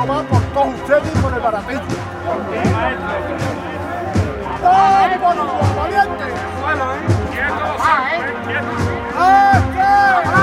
tomar por todos ustedes y por el baratillo. ¡Vamos, policía, valiente! Bueno, ah, eh. ¡Quieto!